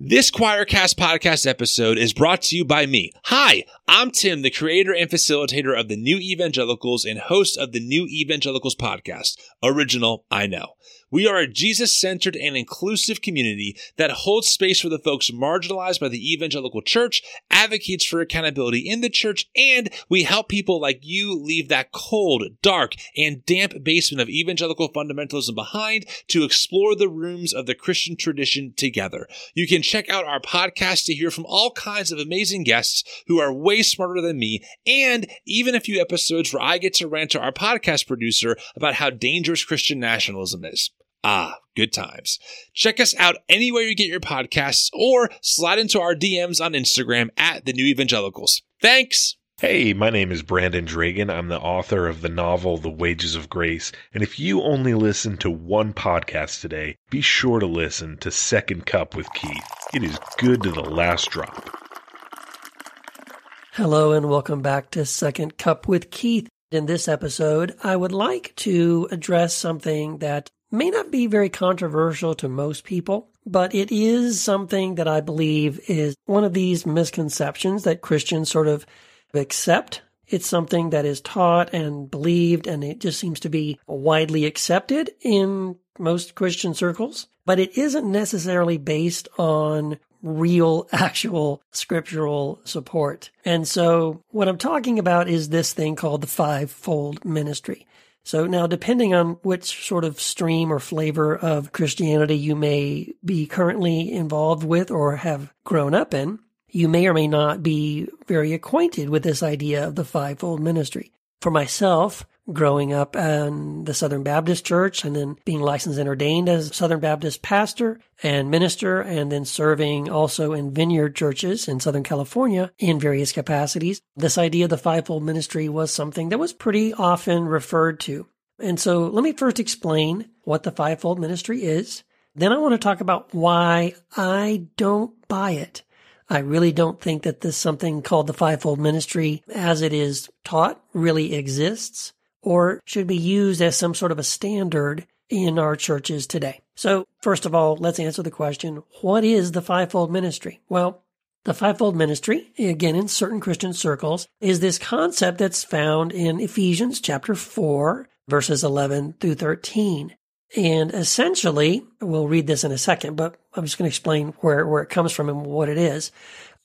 This Quoircast podcast episode is brought to you by me. Hi, I'm Tim, the creator and facilitator of the New Evangelicals and host of the New Evangelicals podcast. Original, I know. We are a Jesus centered and inclusive community that holds space for the folks marginalized by the evangelical church, advocates for accountability in the church, and we help people like you leave that cold, dark, and damp basement of evangelical fundamentalism behind to explore the rooms of the Christian tradition together. You can check out our podcast to hear from all kinds of amazing guests who are way smarter than me, and even a few episodes where I get to rant to our podcast producer about how dangerous Christian nationalism is. Ah, good times. Check us out anywhere you get your podcasts or slide into our DMs on Instagram at the New Evangelicals. Thanks. Hey, my name is Brandon Dragan. I'm the author of the novel The Wages of Grace. And if you only listen to one podcast today, be sure to listen to Second Cup with Keith. It is good to the last drop. Hello, and welcome back to Second Cup with Keith. In this episode, I would like to address something that may not be very controversial to most people, but it is something that I believe is one of these misconceptions that Christians sort of accept. It's something that is taught and believed, and it just seems to be widely accepted in most Christian circles, but it isn't necessarily based on real, actual scriptural support. And so what I'm talking about is this thing called the fivefold ministry. So now, depending on which sort of stream or flavor of Christianity you may be currently involved with or have grown up in, you may or may not be very acquainted with this idea of the fivefold ministry. For myself, growing up in the Southern Baptist Church and then being licensed and ordained as Southern Baptist pastor and minister and then serving also in vineyard churches in Southern California in various capacities. This idea of the fivefold ministry was something that was pretty often referred to. And so let me first explain what the fivefold ministry is. Then I want to talk about why I don't buy it. I really don't think that this something called the fivefold ministry as it is taught really exists or should be used as some sort of a standard in our churches today. So, first of all, let's answer the question what is the fivefold ministry? Well, the fivefold ministry, again, in certain Christian circles, is this concept that's found in Ephesians chapter 4, verses 11 through 13. And essentially, we'll read this in a second, but I'm just going to explain where, where it comes from and what it is.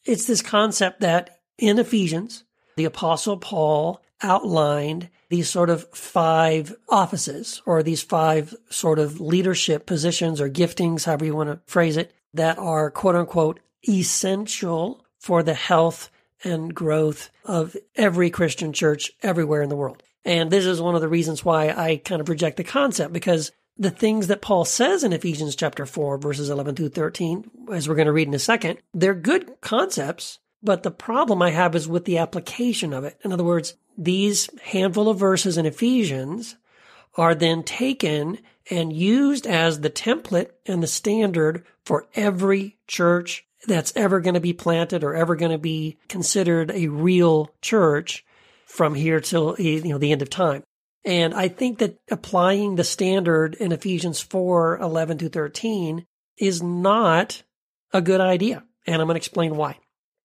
It's this concept that in Ephesians, the apostle Paul outlined these sort of five offices or these five sort of leadership positions or giftings, however you want to phrase it, that are quote unquote essential for the health and growth of every Christian church everywhere in the world. And this is one of the reasons why I kind of reject the concept because the things that Paul says in Ephesians chapter 4 verses 11 through 13, as we're going to read in a second, they're good concepts, but the problem I have is with the application of it. In other words, these handful of verses in Ephesians are then taken and used as the template and the standard for every church that's ever going to be planted or ever going to be considered a real church from here till you know the end of time. And I think that applying the standard in Ephesians 4, 11 to 13 is not a good idea. And I'm going to explain why.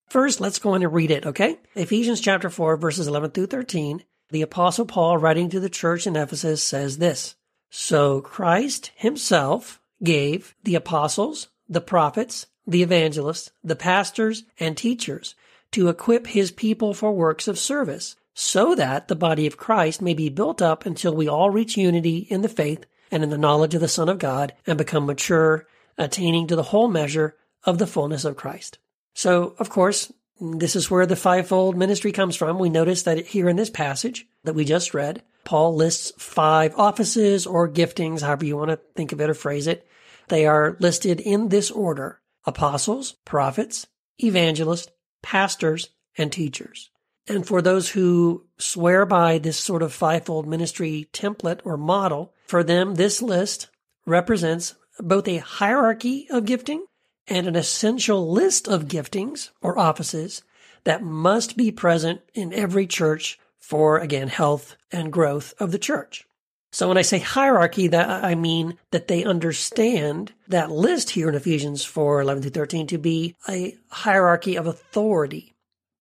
First, let's go in and read it, okay? Ephesians chapter 4, verses 11 through 13. The apostle Paul writing to the church in Ephesus says this. So Christ himself gave the apostles, the prophets, the evangelists, the pastors, and teachers to equip his people for works of service, so that the body of Christ may be built up until we all reach unity in the faith and in the knowledge of the Son of God and become mature, attaining to the whole measure of the fullness of Christ. So, of course, this is where the fivefold ministry comes from. We notice that here in this passage that we just read, Paul lists five offices or giftings, however you want to think of it or phrase it. They are listed in this order apostles, prophets, evangelists, pastors, and teachers. And for those who swear by this sort of fivefold ministry template or model, for them, this list represents both a hierarchy of gifting and an essential list of giftings or offices that must be present in every church for, again, health and growth of the church. So when I say hierarchy, that I mean that they understand that list here in Ephesians 4, 11 through 13 to be a hierarchy of authority.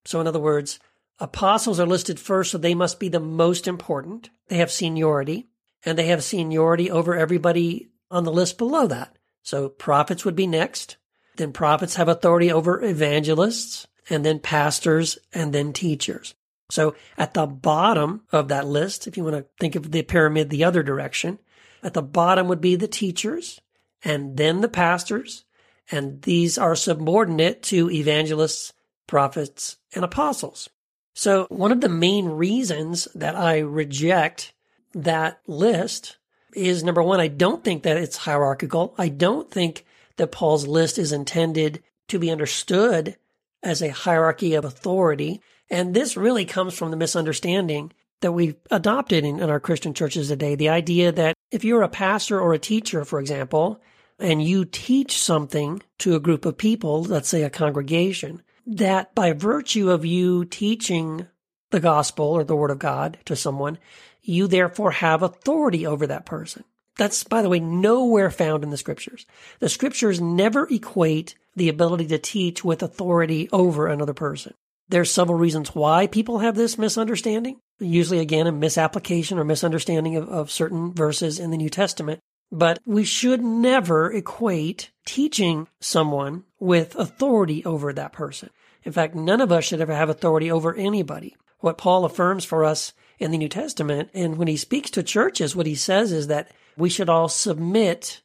So in other words, apostles are listed first, so they must be the most important. They have seniority and they have seniority over everybody on the list below that. So prophets would be next. Then prophets have authority over evangelists and then pastors and then teachers. So at the bottom of that list, if you want to think of the pyramid the other direction, at the bottom would be the teachers and then the pastors. And these are subordinate to evangelists, prophets, and apostles. So one of the main reasons that I reject that list is number one, I don't think that it's hierarchical. I don't think that Paul's list is intended to be understood as a hierarchy of authority. And this really comes from the misunderstanding that we've adopted in, in, our Christian churches today. The idea that if you're a pastor or a teacher, for example, and you teach something to a group of people, let's say a congregation, that by virtue of you teaching the gospel or the word of God to someone, you therefore have authority over that person. That's, by the way, nowhere found in the scriptures. The scriptures never equate the ability to teach with authority over another person. There's several reasons why people have this misunderstanding. Usually, again, a misapplication or misunderstanding of, of certain verses in the New Testament. But we should never equate teaching someone with authority over that person. In fact, none of us should ever have authority over anybody. What Paul affirms for us in the New Testament, and when he speaks to churches, what he says is that we should all submit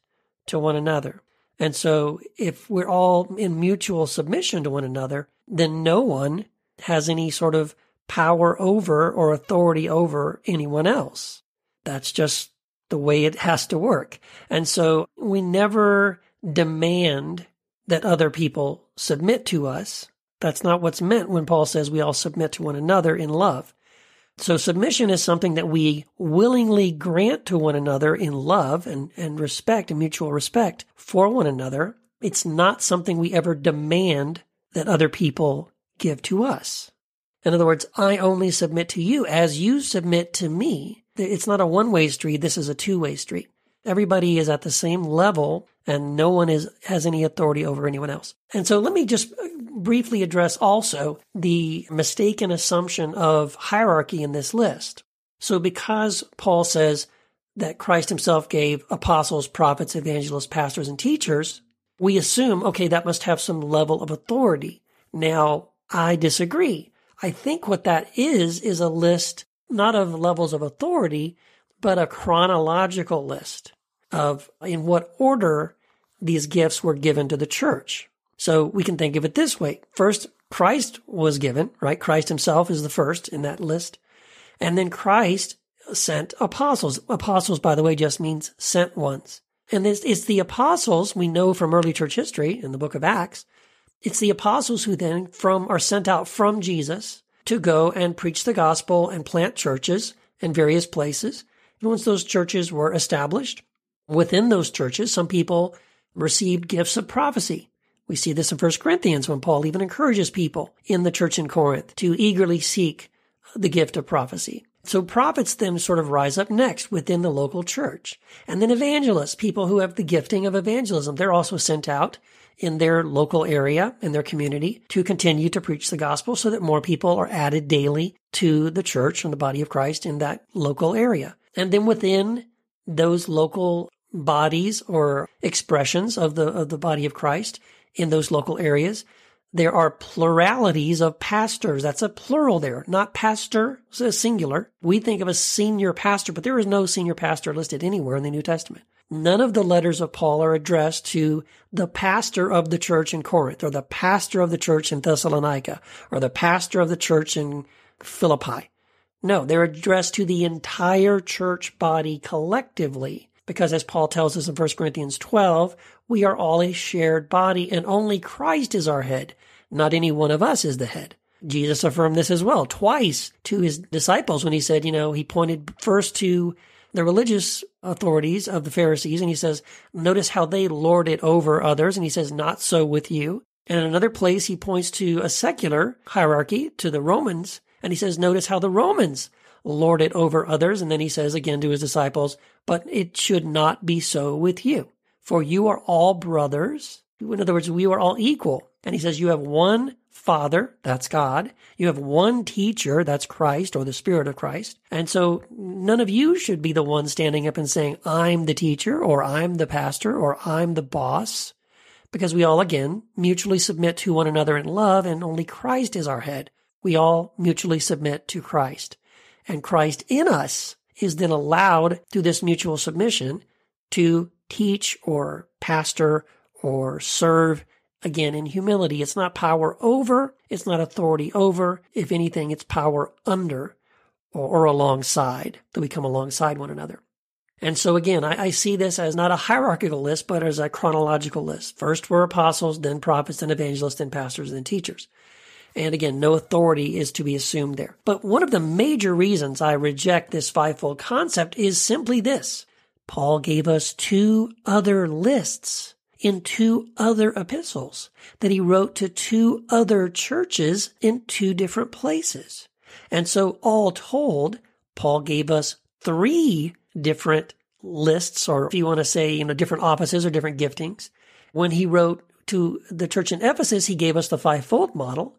to one another. And so if we're all in mutual submission to one another, then no one has any sort of power over or authority over anyone else. That's just the way it has to work. And so we never demand that other people submit to us. That's not what's meant when Paul says we all submit to one another in love. So submission is something that we willingly grant to one another in love and, and respect and mutual respect for one another. It's not something we ever demand that other people give to us. In other words, I only submit to you as you submit to me. It's not a one way street. This is a two way street. Everybody is at the same level and no one is, has any authority over anyone else. And so let me just briefly address also the mistaken assumption of hierarchy in this list. So because Paul says that Christ himself gave apostles, prophets, evangelists, pastors, and teachers, we assume, okay, that must have some level of authority. Now, I disagree. I think what that is, is a list not of levels of authority, but a chronological list of in what order these gifts were given to the church. So we can think of it this way. First, Christ was given, right? Christ himself is the first in that list. And then Christ sent apostles. Apostles, by the way, just means sent ones. And it's, the apostles we know from early church history in the book of Acts. It's the apostles who then from are sent out from Jesus to go and preach the gospel and plant churches in various places. Once those churches were established, within those churches, some people received gifts of prophecy. We see this in 1 Corinthians when Paul even encourages people in the church in Corinth to eagerly seek the gift of prophecy. So prophets then sort of rise up next within the local church. And then evangelists, people who have the gifting of evangelism, they're also sent out in their local area, in their community, to continue to preach the gospel so that more people are added daily to the church and the body of Christ in that local area. And then within those local bodies or expressions of the, of the body of Christ in those local areas. There are pluralities of pastors. That's a plural there, not pastor, a singular. We think of a senior pastor, but there is no senior pastor listed anywhere in the New Testament. None of the letters of Paul are addressed to the pastor of the church in Corinth or the pastor of the church in Thessalonica or the pastor of the church in Philippi. No, they're addressed to the entire church body collectively because as Paul tells us in 1 Corinthians 12, we are all a shared body and only Christ is our head. Not any one of us is the head. Jesus affirmed this as well twice to his disciples when he said, you know, he pointed first to the religious authorities of the Pharisees and he says, notice how they lord it over others. And he says, not so with you. And in another place, he points to a secular hierarchy to the Romans and he says, notice how the Romans lord it over others. And then he says again to his disciples, but it should not be so with you. For you are all brothers. In other words, we are all equal. And he says, you have one Father, that's God. You have one teacher, that's Christ or the Spirit of Christ. And so none of you should be the one standing up and saying, I'm the teacher or I'm the pastor or I'm the boss. Because we all, again, mutually submit to one another in love and only Christ is our head. We all mutually submit to Christ. And Christ in us is then allowed through this mutual submission to teach or pastor or serve again in humility. It's not power over. It's not authority over. If anything, it's power under or, or alongside that we come alongside one another. And so again, I, I, see this as not a hierarchical list, but as a chronological list. First were apostles, then prophets, then evangelists, then pastors, then teachers. And again, no authority is to be assumed there. But one of the major reasons I reject this fivefold concept is simply this. Paul gave us two other lists in two other epistles that he wrote to two other churches in two different places. And so all told, Paul gave us three different lists, or if you want to say, you know, different offices or different giftings. When he wrote to the church in Ephesus, he gave us the fivefold model.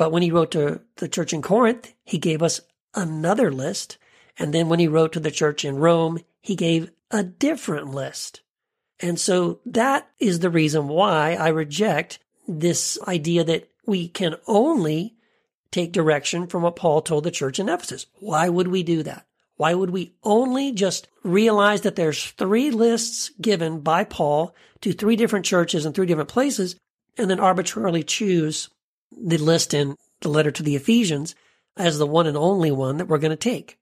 But when he wrote to the church in Corinth, he gave us another list. And then when he wrote to the church in Rome, he gave a different list. And so that is the reason why I reject this idea that we can only take direction from what Paul told the church in Ephesus. Why would we do that? Why would we only just realize that there's three lists given by Paul to three different churches in three different places and then arbitrarily choose the list in the letter to the Ephesians as the one and only one that we're going to take.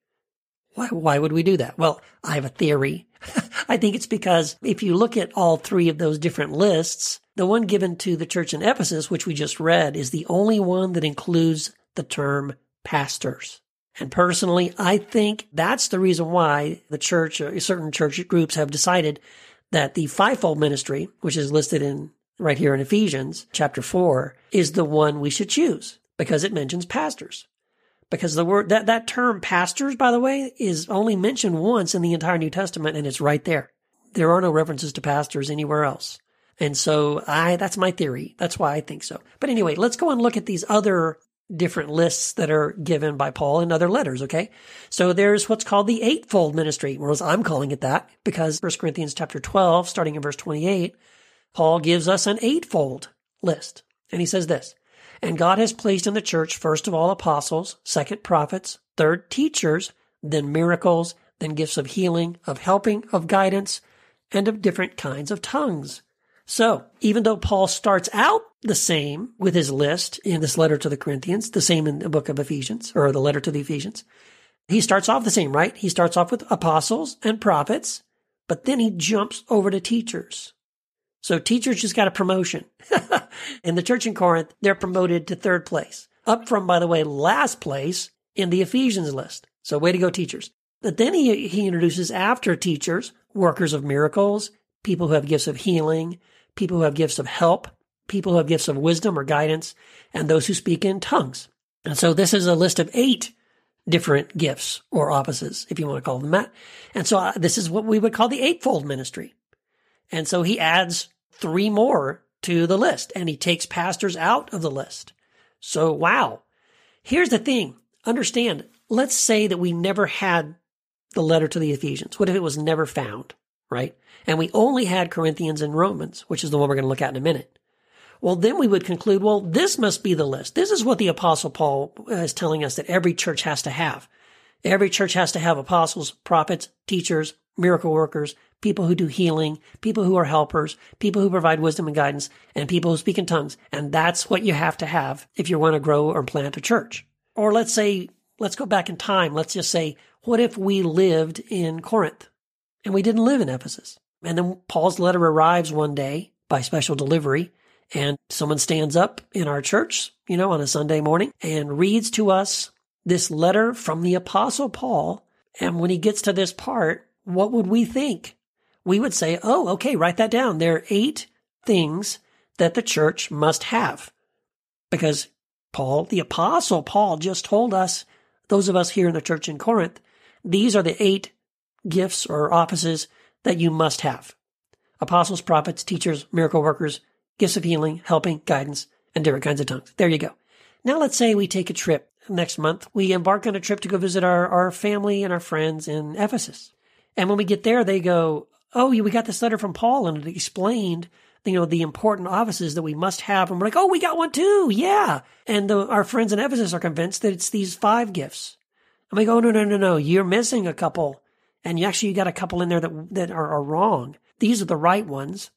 Why, why would we do that? Well, I have a theory. I think it's because if you look at all three of those different lists, the one given to the church in Ephesus, which we just read, is the only one that includes the term pastors. And personally, I think that's the reason why the church, uh, certain church groups have decided that the fivefold ministry, which is listed in right here in Ephesians chapter 4 is the one we should choose because it mentions pastors. Because the word that that term pastors by the way is only mentioned once in the entire New Testament and it's right there. There are no references to pastors anywhere else. And so I that's my theory. That's why I think so. But anyway, let's go and look at these other different lists that are given by Paul in other letters, okay? So there's what's called the eightfold ministry, or as I'm calling it that, because 1 Corinthians chapter 12, starting in verse 28, Paul gives us an eightfold list. And he says this, and God has placed in the church first of all apostles, second prophets, third teachers, then miracles, then gifts of healing, of helping, of guidance, and of different kinds of tongues. So, even though Paul starts out the same with his list in this letter to the Corinthians, the same in the book of Ephesians, or the letter to the Ephesians, he starts off the same, right? He starts off with apostles and prophets, but then he jumps over to teachers. So teachers just got a promotion. in the church in Corinth, they're promoted to third place, up from, by the way, last place in the Ephesians list. So way to go, teachers. But then he, he introduces after teachers, workers of miracles, people who have gifts of healing, people who have gifts of help, people who have gifts of wisdom or guidance, and those who speak in tongues. And so this is a list of eight different gifts or offices, if you want to call them that. And so uh, this is what we would call the eightfold ministry. And so he adds three more to the list and he takes pastors out of the list. So wow. Here's the thing. Understand. Let's say that we never had the letter to the Ephesians. What if it was never found? Right? And we only had Corinthians and Romans, which is the one we're going to look at in a minute. Well, then we would conclude, well, this must be the list. This is what the apostle Paul uh, is telling us that every church has to have. Every church has to have apostles, prophets, teachers, miracle workers, people who do healing, people who are helpers, people who provide wisdom and guidance, and people who speak in tongues. And that's what you have to have if you want to grow or plant a church. Or let's say, let's go back in time. Let's just say, what if we lived in Corinth and we didn't live in Ephesus? And then Paul's letter arrives one day by special delivery and someone stands up in our church, you know, on a Sunday morning and reads to us this letter from the apostle Paul. And when he gets to this part, what would we think? we would say, oh, okay, write that down. There are eight things that the church must have. Because Paul, the apostle Paul just told us those of us here in the church in Corinth, these are the eight gifts or offices that you must have. Apostles, prophets, teachers, miracle workers, gifts of healing, helping, guidance, and different kinds of tongues. There you go. Now let's say we take a trip next month. We embark on a trip to go visit our, our family and our friends in Ephesus. And when we get there, they go, Oh, we got this letter from Paul and it explained, you know, the important offices that we must have. And we're like, Oh, we got one too. Yeah. And the, our friends in Ephesus are convinced that it's these five gifts. And we go, No, no, no, no. You're missing a couple. And you actually you got a couple in there that, that are, are wrong. These are the right ones.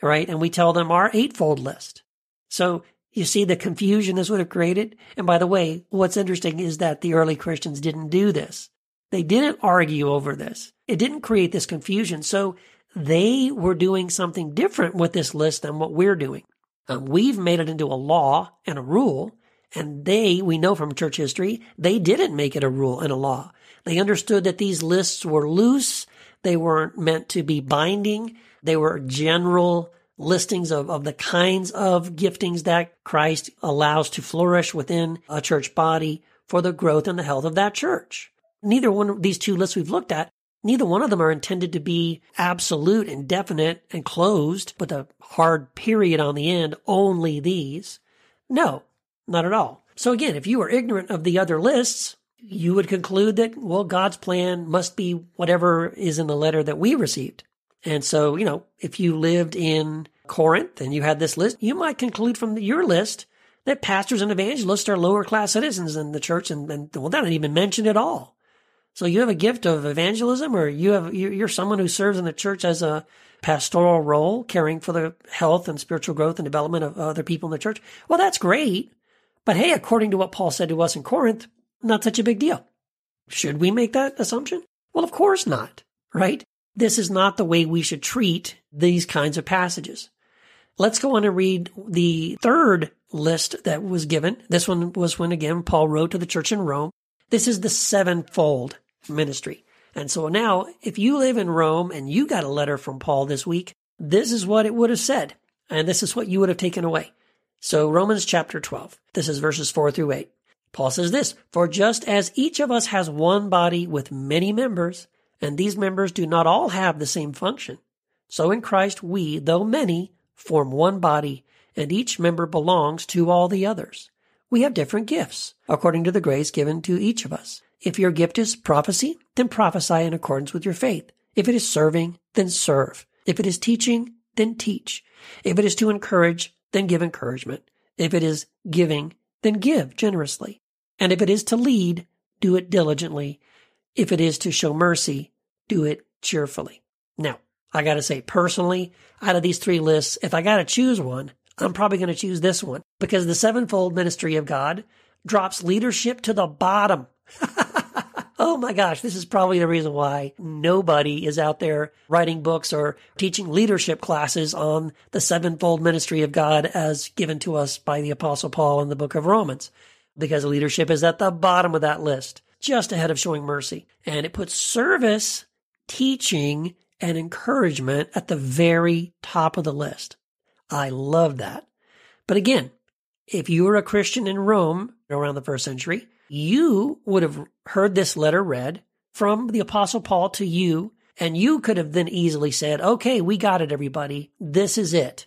Right. And we tell them our eightfold list. So you see the confusion this would have created? And by the way, what's interesting is that the early Christians didn't do this. They didn't argue over this. It didn't create this confusion. So they were doing something different with this list than what we're doing. Um, we've made it into a law and a rule. And they, we know from church history, they didn't make it a rule and a law. They understood that these lists were loose. They weren't meant to be binding. They were general listings of, of the kinds of giftings that Christ allows to flourish within a church body for the growth and the health of that church. Neither one of these two lists we've looked at, neither one of them are intended to be absolute and definite and closed with a hard period on the end, only these. No, not at all. So again, if you are ignorant of the other lists, you would conclude that, well, God's plan must be whatever is in the letter that we received. And so, you know, if you lived in Corinth and you had this list, you might conclude from your list that pastors and evangelists are lower class citizens in the church and, and well, that not even mentioned at all. So you have a gift of evangelism or you have, you're someone who serves in the church as a pastoral role, caring for the health and spiritual growth and development of other people in the church. Well, that's great. But hey, according to what Paul said to us in Corinth, not such a big deal. Should we make that assumption? Well, of course not, right? This is not the way we should treat these kinds of passages. Let's go on and read the third list that was given. This one was when again Paul wrote to the church in Rome. This is the sevenfold ministry. And so now, if you live in Rome and you got a letter from Paul this week, this is what it would have said. And this is what you would have taken away. So Romans chapter 12. This is verses 4 through 8. Paul says this, For just as each of us has one body with many members, and these members do not all have the same function. So in Christ we, though many, form one body, and each member belongs to all the others. We have different gifts, according to the grace given to each of us. If your gift is prophecy, then prophesy in accordance with your faith. If it is serving, then serve. If it is teaching, then teach. If it is to encourage, then give encouragement. If it is giving, then give generously. And if it is to lead, do it diligently. If it is to show mercy, do it cheerfully. Now, I gotta say, personally, out of these three lists, if I gotta choose one, I'm probably gonna choose this one because the sevenfold ministry of God drops leadership to the bottom. oh my gosh, this is probably the reason why nobody is out there writing books or teaching leadership classes on the sevenfold ministry of God as given to us by the apostle Paul in the book of Romans. Because leadership is at the bottom of that list just ahead of showing mercy. And it puts service, teaching, and encouragement at the very top of the list. I love that. But again, if you were a Christian in Rome around the first century, you would have heard this letter read from the apostle Paul to you, and you could have then easily said, okay, we got it, everybody. This is it.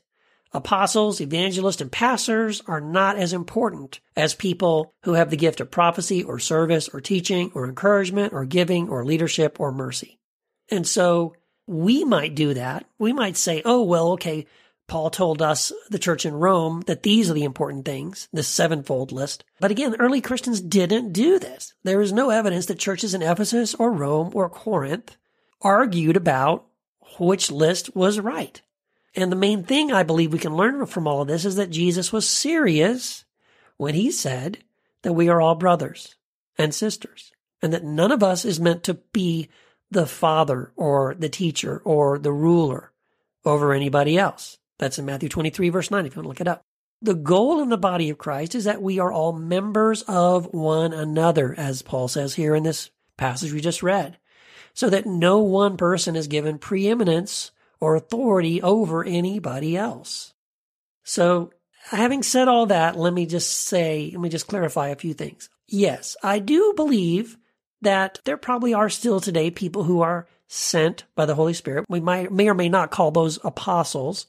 Apostles, evangelists, and pastors are not as important as people who have the gift of prophecy or service or teaching or encouragement or giving or leadership or mercy. And so we might do that. We might say, oh, well, okay, Paul told us, the church in Rome, that these are the important things, this sevenfold list. But again, early Christians didn't do this. There is no evidence that churches in Ephesus or Rome or Corinth argued about which list was right. And the main thing I believe we can learn from all of this is that Jesus was serious when he said that we are all brothers and sisters and that none of us is meant to be the father or the teacher or the ruler over anybody else. That's in Matthew 23 verse 9 if you want to look it up. The goal in the body of Christ is that we are all members of one another, as Paul says here in this passage we just read, so that no one person is given preeminence or authority over anybody else. So, having said all that, let me just say, let me just clarify a few things. Yes, I do believe that there probably are still today people who are sent by the Holy Spirit. We might, may or may not call those apostles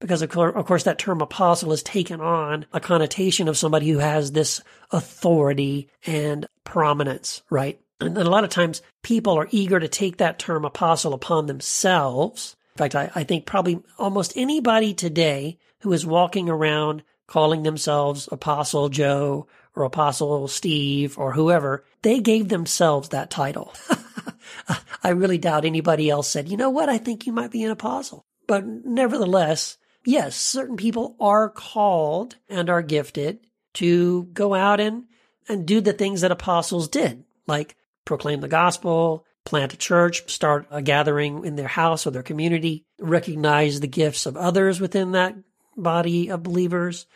because of course that term apostle has taken on a connotation of somebody who has this authority and prominence, right? And a lot of times people are eager to take that term apostle upon themselves. In fact, I, I think probably almost anybody today who is walking around calling themselves Apostle Joe or Apostle Steve or whoever, they gave themselves that title. I really doubt anybody else said, you know what, I think you might be an apostle. But nevertheless, yes, certain people are called and are gifted to go out and, and do the things that apostles did, like proclaim the gospel, plant a church, start a gathering in their house or their community, recognize the gifts of others within that body of believers.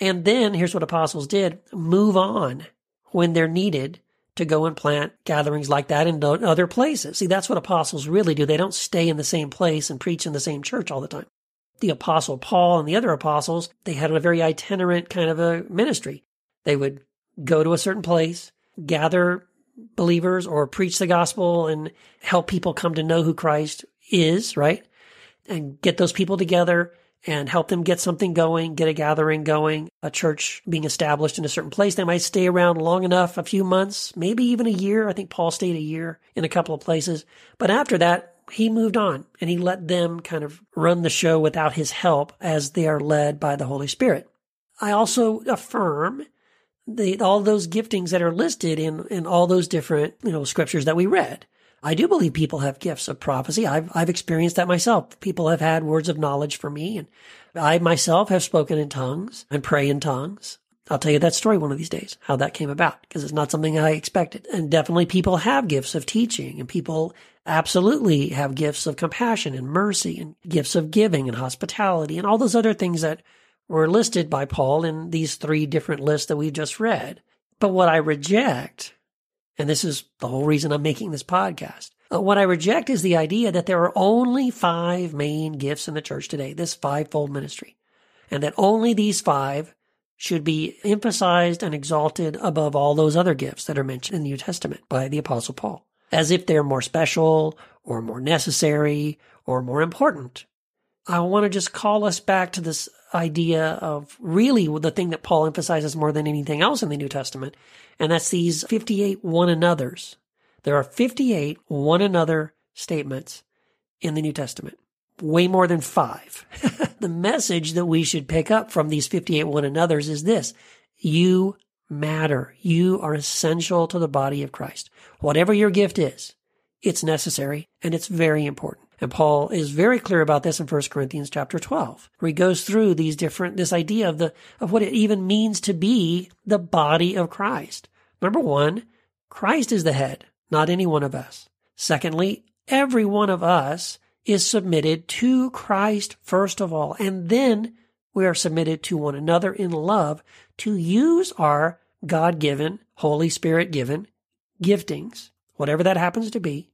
And then here's what apostles did move on when they're needed to go and plant gatherings like that in other places. See, that's what apostles really do. They don't stay in the same place and preach in the same church all the time. The apostle Paul and the other apostles, they had a very itinerant kind of a ministry. They would go to a certain place, gather believers or preach the gospel and help people come to know who Christ is, right? And get those people together and help them get something going, get a gathering going, a church being established in a certain place. They might stay around long enough, a few months, maybe even a year. I think Paul stayed a year in a couple of places. But after that, he moved on and he let them kind of run the show without his help as they are led by the Holy Spirit. I also affirm the, all those giftings that are listed in, in all those different, you know, scriptures that we read. I do believe people have gifts of prophecy. I've, I've experienced that myself. People have had words of knowledge for me and I myself have spoken in tongues and pray in tongues. I'll tell you that story one of these days, how that came about, because it's not something I expected. And definitely people have gifts of teaching and people absolutely have gifts of compassion and mercy and gifts of giving and hospitality and all those other things that were listed by Paul in these three different lists that we just read. But what I reject and this is the whole reason I'm making this podcast. Uh, what I reject is the idea that there are only five main gifts in the church today, this fivefold ministry, and that only these five should be emphasized and exalted above all those other gifts that are mentioned in the New Testament by the Apostle Paul, as if they're more special or more necessary or more important. I want to just call us back to this idea of really the thing that Paul emphasizes more than anything else in the New Testament, and that's these 58 one another's. There are 58 one another statements in the New Testament, way more than five. the message that we should pick up from these 58 one another's is this you matter. You are essential to the body of Christ. Whatever your gift is, it's necessary and it's very important. And Paul is very clear about this in 1 Corinthians chapter 12, where he goes through these different, this idea of the, of what it even means to be the body of Christ. Number one, Christ is the head, not any one of us. Secondly, every one of us is submitted to Christ first of all, and then we are submitted to one another in love to use our God given, Holy Spirit given giftings, whatever that happens to be,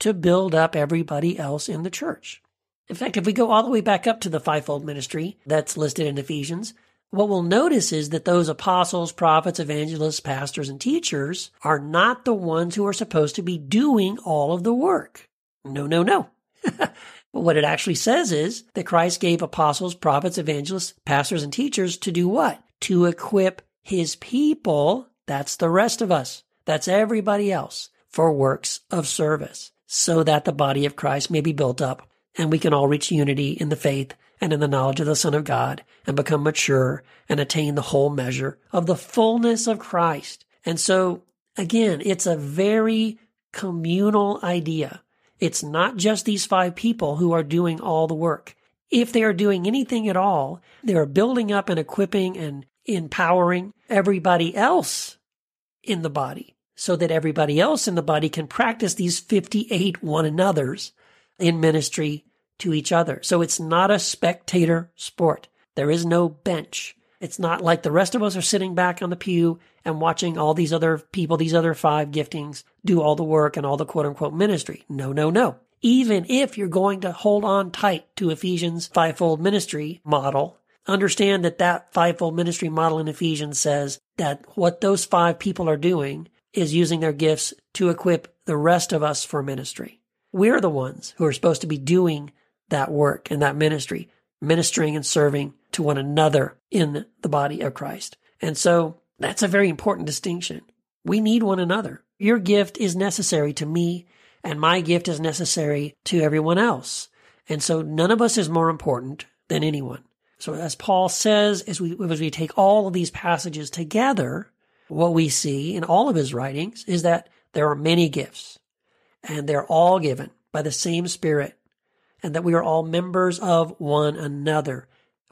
to build up everybody else in the church. In fact, if we go all the way back up to the fivefold ministry that's listed in Ephesians, what we'll notice is that those apostles, prophets, evangelists, pastors, and teachers are not the ones who are supposed to be doing all of the work. No, no, no. but what it actually says is that Christ gave apostles, prophets, evangelists, pastors, and teachers to do what? To equip his people. That's the rest of us. That's everybody else for works of service so that the body of Christ may be built up and we can all reach unity in the faith and in the knowledge of the Son of God and become mature and attain the whole measure of the fullness of Christ. And so again, it's a very communal idea. It's not just these five people who are doing all the work. If they are doing anything at all, they are building up and equipping and empowering everybody else in the body so that everybody else in the body can practice these 58 one another's in ministry to each other. So it's not a spectator sport. There is no bench. It's not like the rest of us are sitting back on the pew and watching all these other people, these other five giftings do all the work and all the quote unquote ministry. No, no, no. Even if you're going to hold on tight to Ephesians fivefold ministry model, Understand that that fivefold ministry model in Ephesians says that what those five people are doing is using their gifts to equip the rest of us for ministry. We're the ones who are supposed to be doing that work and that ministry, ministering and serving to one another in the body of Christ. And so that's a very important distinction. We need one another. Your gift is necessary to me and my gift is necessary to everyone else. And so none of us is more important than anyone. So as Paul says, as we, as we take all of these passages together, what we see in all of his writings is that there are many gifts and they're all given by the same spirit and that we are all members of one another.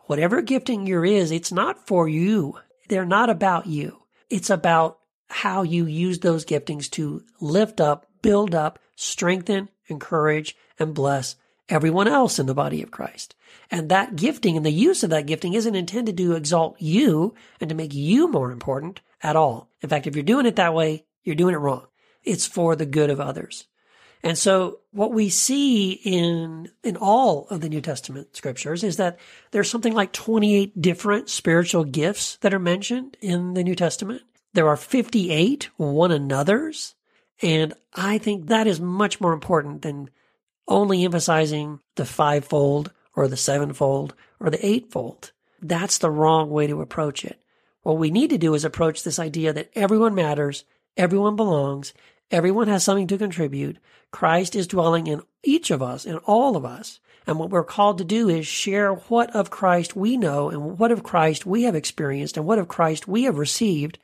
Whatever gifting your is, it's not for you. They're not about you. It's about how you use those giftings to lift up, build up, strengthen, encourage, and bless everyone else in the body of Christ. And that gifting and the use of that gifting isn't intended to exalt you and to make you more important at all. In fact, if you're doing it that way, you're doing it wrong. It's for the good of others. And so what we see in, in all of the New Testament scriptures is that there's something like 28 different spiritual gifts that are mentioned in the New Testament. There are 58 one another's. And I think that is much more important than only emphasizing the fivefold or the sevenfold or the eightfold. That's the wrong way to approach it. What we need to do is approach this idea that everyone matters, everyone belongs, everyone has something to contribute. Christ is dwelling in each of us, in all of us. And what we're called to do is share what of Christ we know and what of Christ we have experienced and what of Christ we have received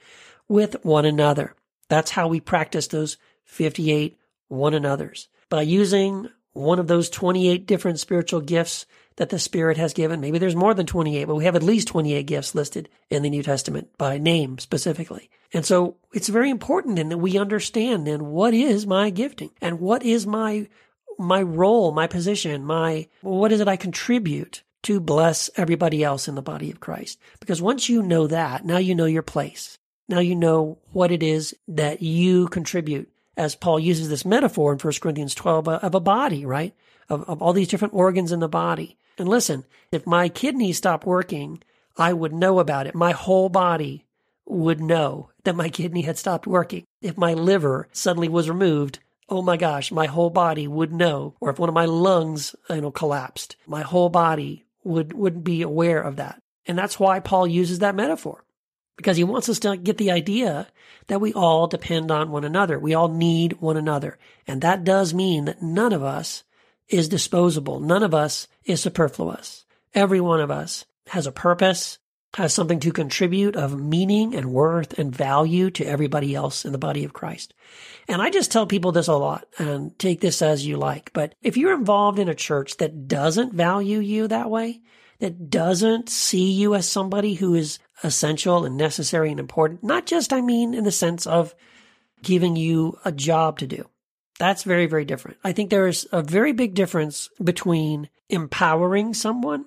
with one another. That's how we practice those 58 one another's by using one of those 28 different spiritual gifts that the Spirit has given. Maybe there's more than 28, but we have at least 28 gifts listed in the New Testament by name specifically. And so it's very important then that we understand then what is my gifting and what is my my role, my position, my what is it I contribute to bless everybody else in the body of Christ. Because once you know that, now you know your place. Now you know what it is that you contribute as Paul uses this metaphor in 1 Corinthians 12 uh, of a body, right? Of, of all these different organs in the body. And listen, if my kidneys stopped working, I would know about it. My whole body would know that my kidney had stopped working. If my liver suddenly was removed, oh my gosh, my whole body would know. Or if one of my lungs, you know, collapsed, my whole body would, wouldn't be aware of that. And that's why Paul uses that metaphor because he wants us to get the idea that we all depend on one another. We all need one another. And that does mean that none of us is disposable. None of us is superfluous. Every one of us has a purpose, has something to contribute of meaning and worth and value to everybody else in the body of Christ. And I just tell people this a lot and take this as you like. But if you're involved in a church that doesn't value you that way, that doesn't see you as somebody who is essential and necessary and important. Not just, I mean, in the sense of giving you a job to do. That's very, very different. I think there is a very big difference between empowering someone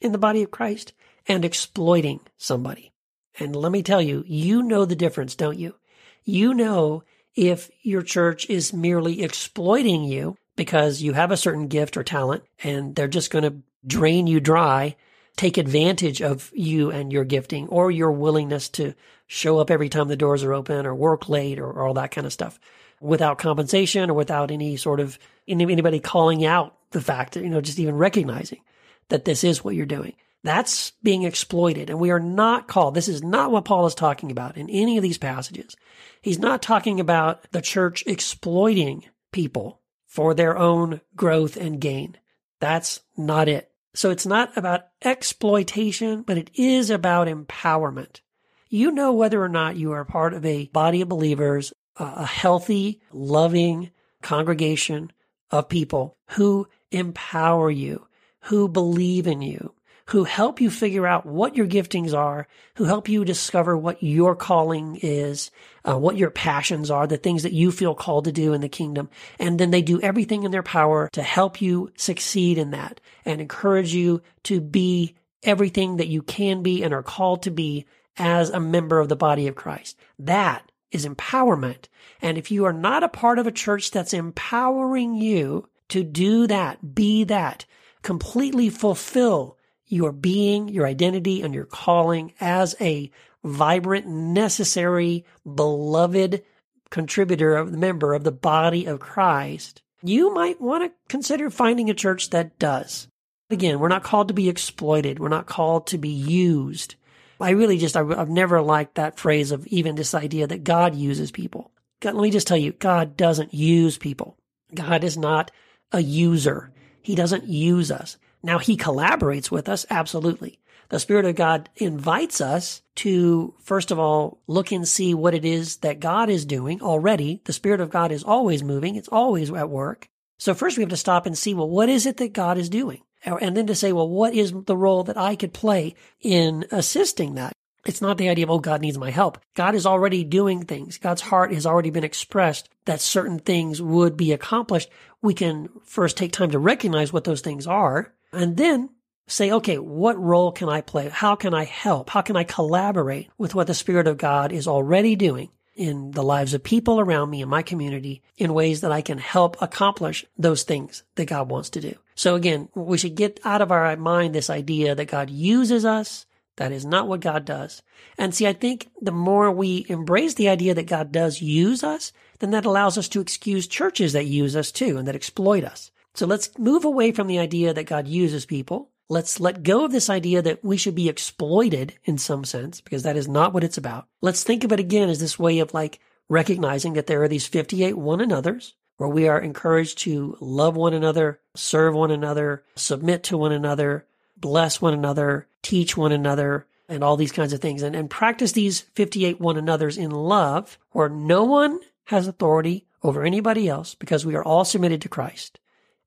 in the body of Christ and exploiting somebody. And let me tell you, you know the difference, don't you? You know if your church is merely exploiting you because you have a certain gift or talent and they're just going to drain you dry take advantage of you and your gifting or your willingness to show up every time the doors are open or work late or, or all that kind of stuff without compensation or without any sort of anybody calling out the fact you know, just even recognizing that this is what you're doing. That's being exploited. And we are not called. This is not what Paul is talking about in any of these passages. He's not talking about the church exploiting people for their own growth and gain. That's not it. So it's not about exploitation, but it is about empowerment. You know whether or not you are part of a body of believers, a healthy, loving congregation of people who empower you, who believe in you, who help you figure out what your giftings are, who help you discover what your calling is, uh, what your passions are, the things that you feel called to do in the kingdom. And then they do everything in their power to help you succeed in that and encourage you to be everything that you can be and are called to be as a member of the body of Christ. That is empowerment. And if you are not a part of a church that's empowering you to do that, be that, completely fulfill your being, your identity, and your calling as a vibrant, necessary, beloved contributor of the member of the body of Christ, you might want to consider finding a church that does. Again, we're not called to be exploited. We're not called to be used. I really just, I've never liked that phrase of even this idea that God uses people. God, let me just tell you, God doesn't use people. God is not a user. He doesn't use us. Now he collaborates with us, absolutely. The Spirit of God invites us to, first of all, look and see what it is that God is doing already. The Spirit of God is always moving. It's always at work. So first we have to stop and see, well, what is it that God is doing? And then to say, well, what is the role that I could play in assisting that? It's not the idea of, oh, God needs my help. God is already doing things. God's heart has already been expressed that certain things would be accomplished. We can first take time to recognize what those things are and then say, okay, what role can I play? How can I help? How can I collaborate with what the Spirit of God is already doing in the lives of people around me in my community in ways that I can help accomplish those things that God wants to do? So again, we should get out of our mind this idea that God uses us. That is not what God does. And see, I think the more we embrace the idea that God does use us, then that allows us to excuse churches that use us too and that exploit us. So let's move away from the idea that God uses people. Let's let go of this idea that we should be exploited in some sense, because that is not what it's about. Let's think of it again as this way of like recognizing that there are these 58 one another's where we are encouraged to love one another, serve one another, submit to one another, bless one another, teach one another, and all these kinds of things. And, and practice these 58 one another's in love, where no one has authority over anybody else because we are all submitted to Christ.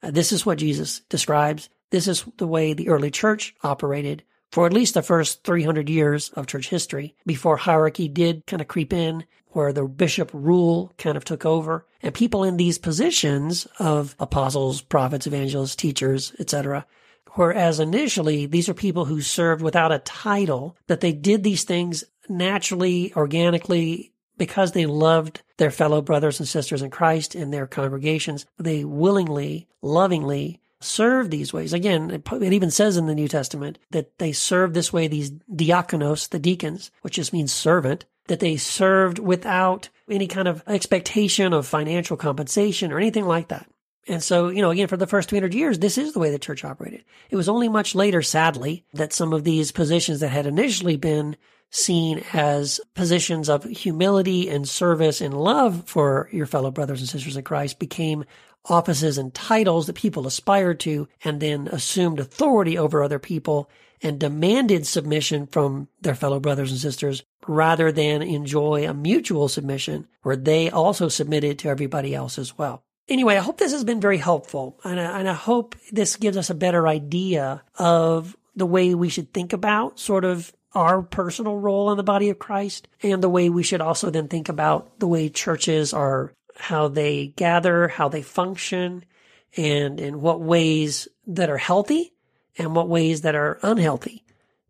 Uh, this is what Jesus describes. This is the way the early church operated for at least the first 300 years of church history before hierarchy did kind of creep in, where the bishop rule kind of took over. And people in these positions of apostles, prophets, evangelists, teachers, etc., Whereas initially, these are people who served without a title, that they did these things naturally, organically, because they loved their fellow brothers and sisters in Christ in their congregations, they willingly, lovingly served these ways. Again, it even says in the New Testament that they served this way, these diakonos, the deacons, which just means servant, that they served without any kind of expectation of financial compensation or anything like that. And so, you know, again, for the first 300 years, this is the way the church operated. It was only much later, sadly, that some of these positions that had initially been seen as positions of humility and service and love for your fellow brothers and sisters in Christ became offices and titles that people aspired to and then assumed authority over other people and demanded submission from their fellow brothers and sisters rather than enjoy a mutual submission where they also submitted to everybody else as well. Anyway, I hope this has been very helpful and I, and I hope this gives us a better idea of the way we should think about sort of our personal role in the body of Christ and the way we should also then think about the way churches are, how they gather, how they function, and in what ways that are healthy and what ways that are unhealthy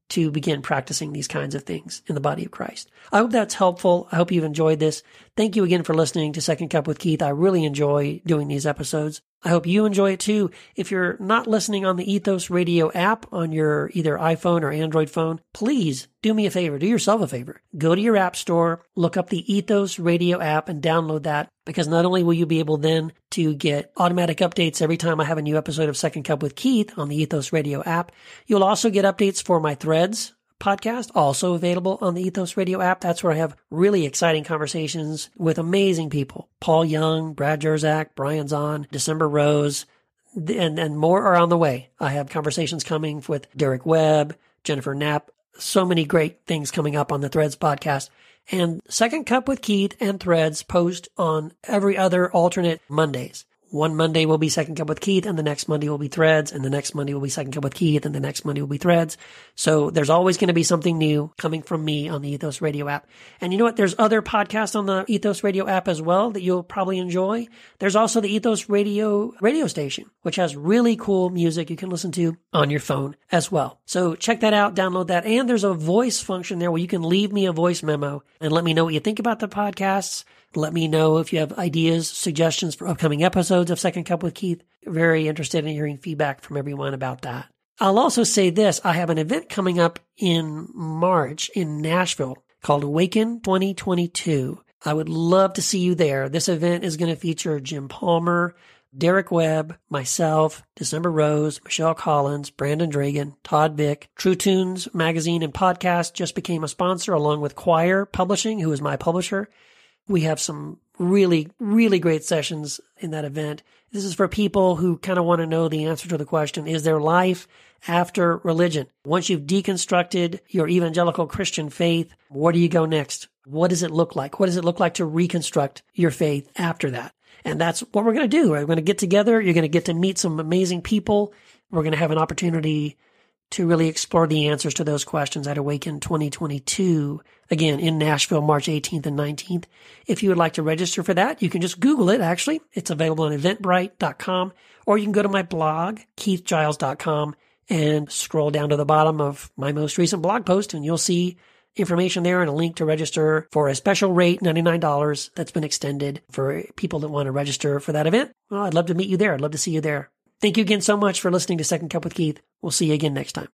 to begin practicing these kinds of things in the body of Christ. I hope that's helpful. I hope you've enjoyed this. Thank you again for listening to Second Cup with Keith. I really enjoy doing these episodes. I hope you enjoy it too. If you're not listening on the Ethos Radio app on your either iPhone or Android phone, please do me a favor. Do yourself a favor. Go to your app store, look up the Ethos Radio app and download that because not only will you be able then to get automatic updates every time I have a new episode of Second Cup with Keith on the Ethos Radio app, you'll also get updates for my threads podcast, also available on the Ethos Radio app. That's where I have really exciting conversations with amazing people. Paul Young, Brad Jersak, Brian Zahnd, December Rose, and, and more are on the way. I have conversations coming with Derek Webb, Jennifer Knapp, so many great things coming up on the Threads podcast. And Second Cup with Keith and Threads post on every other alternate Mondays one Monday will be Second Cup with Keith, and the next Monday will be Threads, and the next Monday will be Second Cup with Keith, and the next Monday will be Threads. So there's always going to be something new coming from me on the Ethos Radio app. And you know what? There's other podcasts on the Ethos Radio app as well that you'll probably enjoy. There's also the Ethos Radio radio station, which has really cool music you can listen to on your phone as well. So check that out, download that. And there's a voice function there where you can leave me a voice memo and let me know what you think about the podcasts let me know if you have ideas, suggestions for upcoming episodes of Second Cup with Keith. Very interested in hearing feedback from everyone about that. I'll also say this. I have an event coming up in March in Nashville called Awaken 2022. I would love to see you there. This event is going to feature Jim Palmer, Derek Webb, myself, December Rose, Michelle Collins, Brandon Dragon, Todd Vick, True Tunes magazine and podcast just became a sponsor along with Quoir Publishing, who is my publisher. We have some really, really great sessions in that event. This is for people who kind of want to know the answer to the question, is there life after religion? Once you've deconstructed your evangelical Christian faith, where do you go next? What does it look like? What does it look like to reconstruct your faith after that? And that's what we're going to do. We're going to get together. You're going to get to meet some amazing people. We're going to have an opportunity to really explore the answers to those questions at Awaken 2022, again in Nashville, March 18th and 19th. If you would like to register for that, you can just Google it, actually. It's available on eventbrite.com, or you can go to my blog, keithgiles.com, and scroll down to the bottom of my most recent blog post, and you'll see information there and a link to register for a special rate, $99, that's been extended for people that want to register for that event. Well, I'd love to meet you there. I'd love to see you there. Thank you again so much for listening to Second Cup with Keith. We'll see you again next time.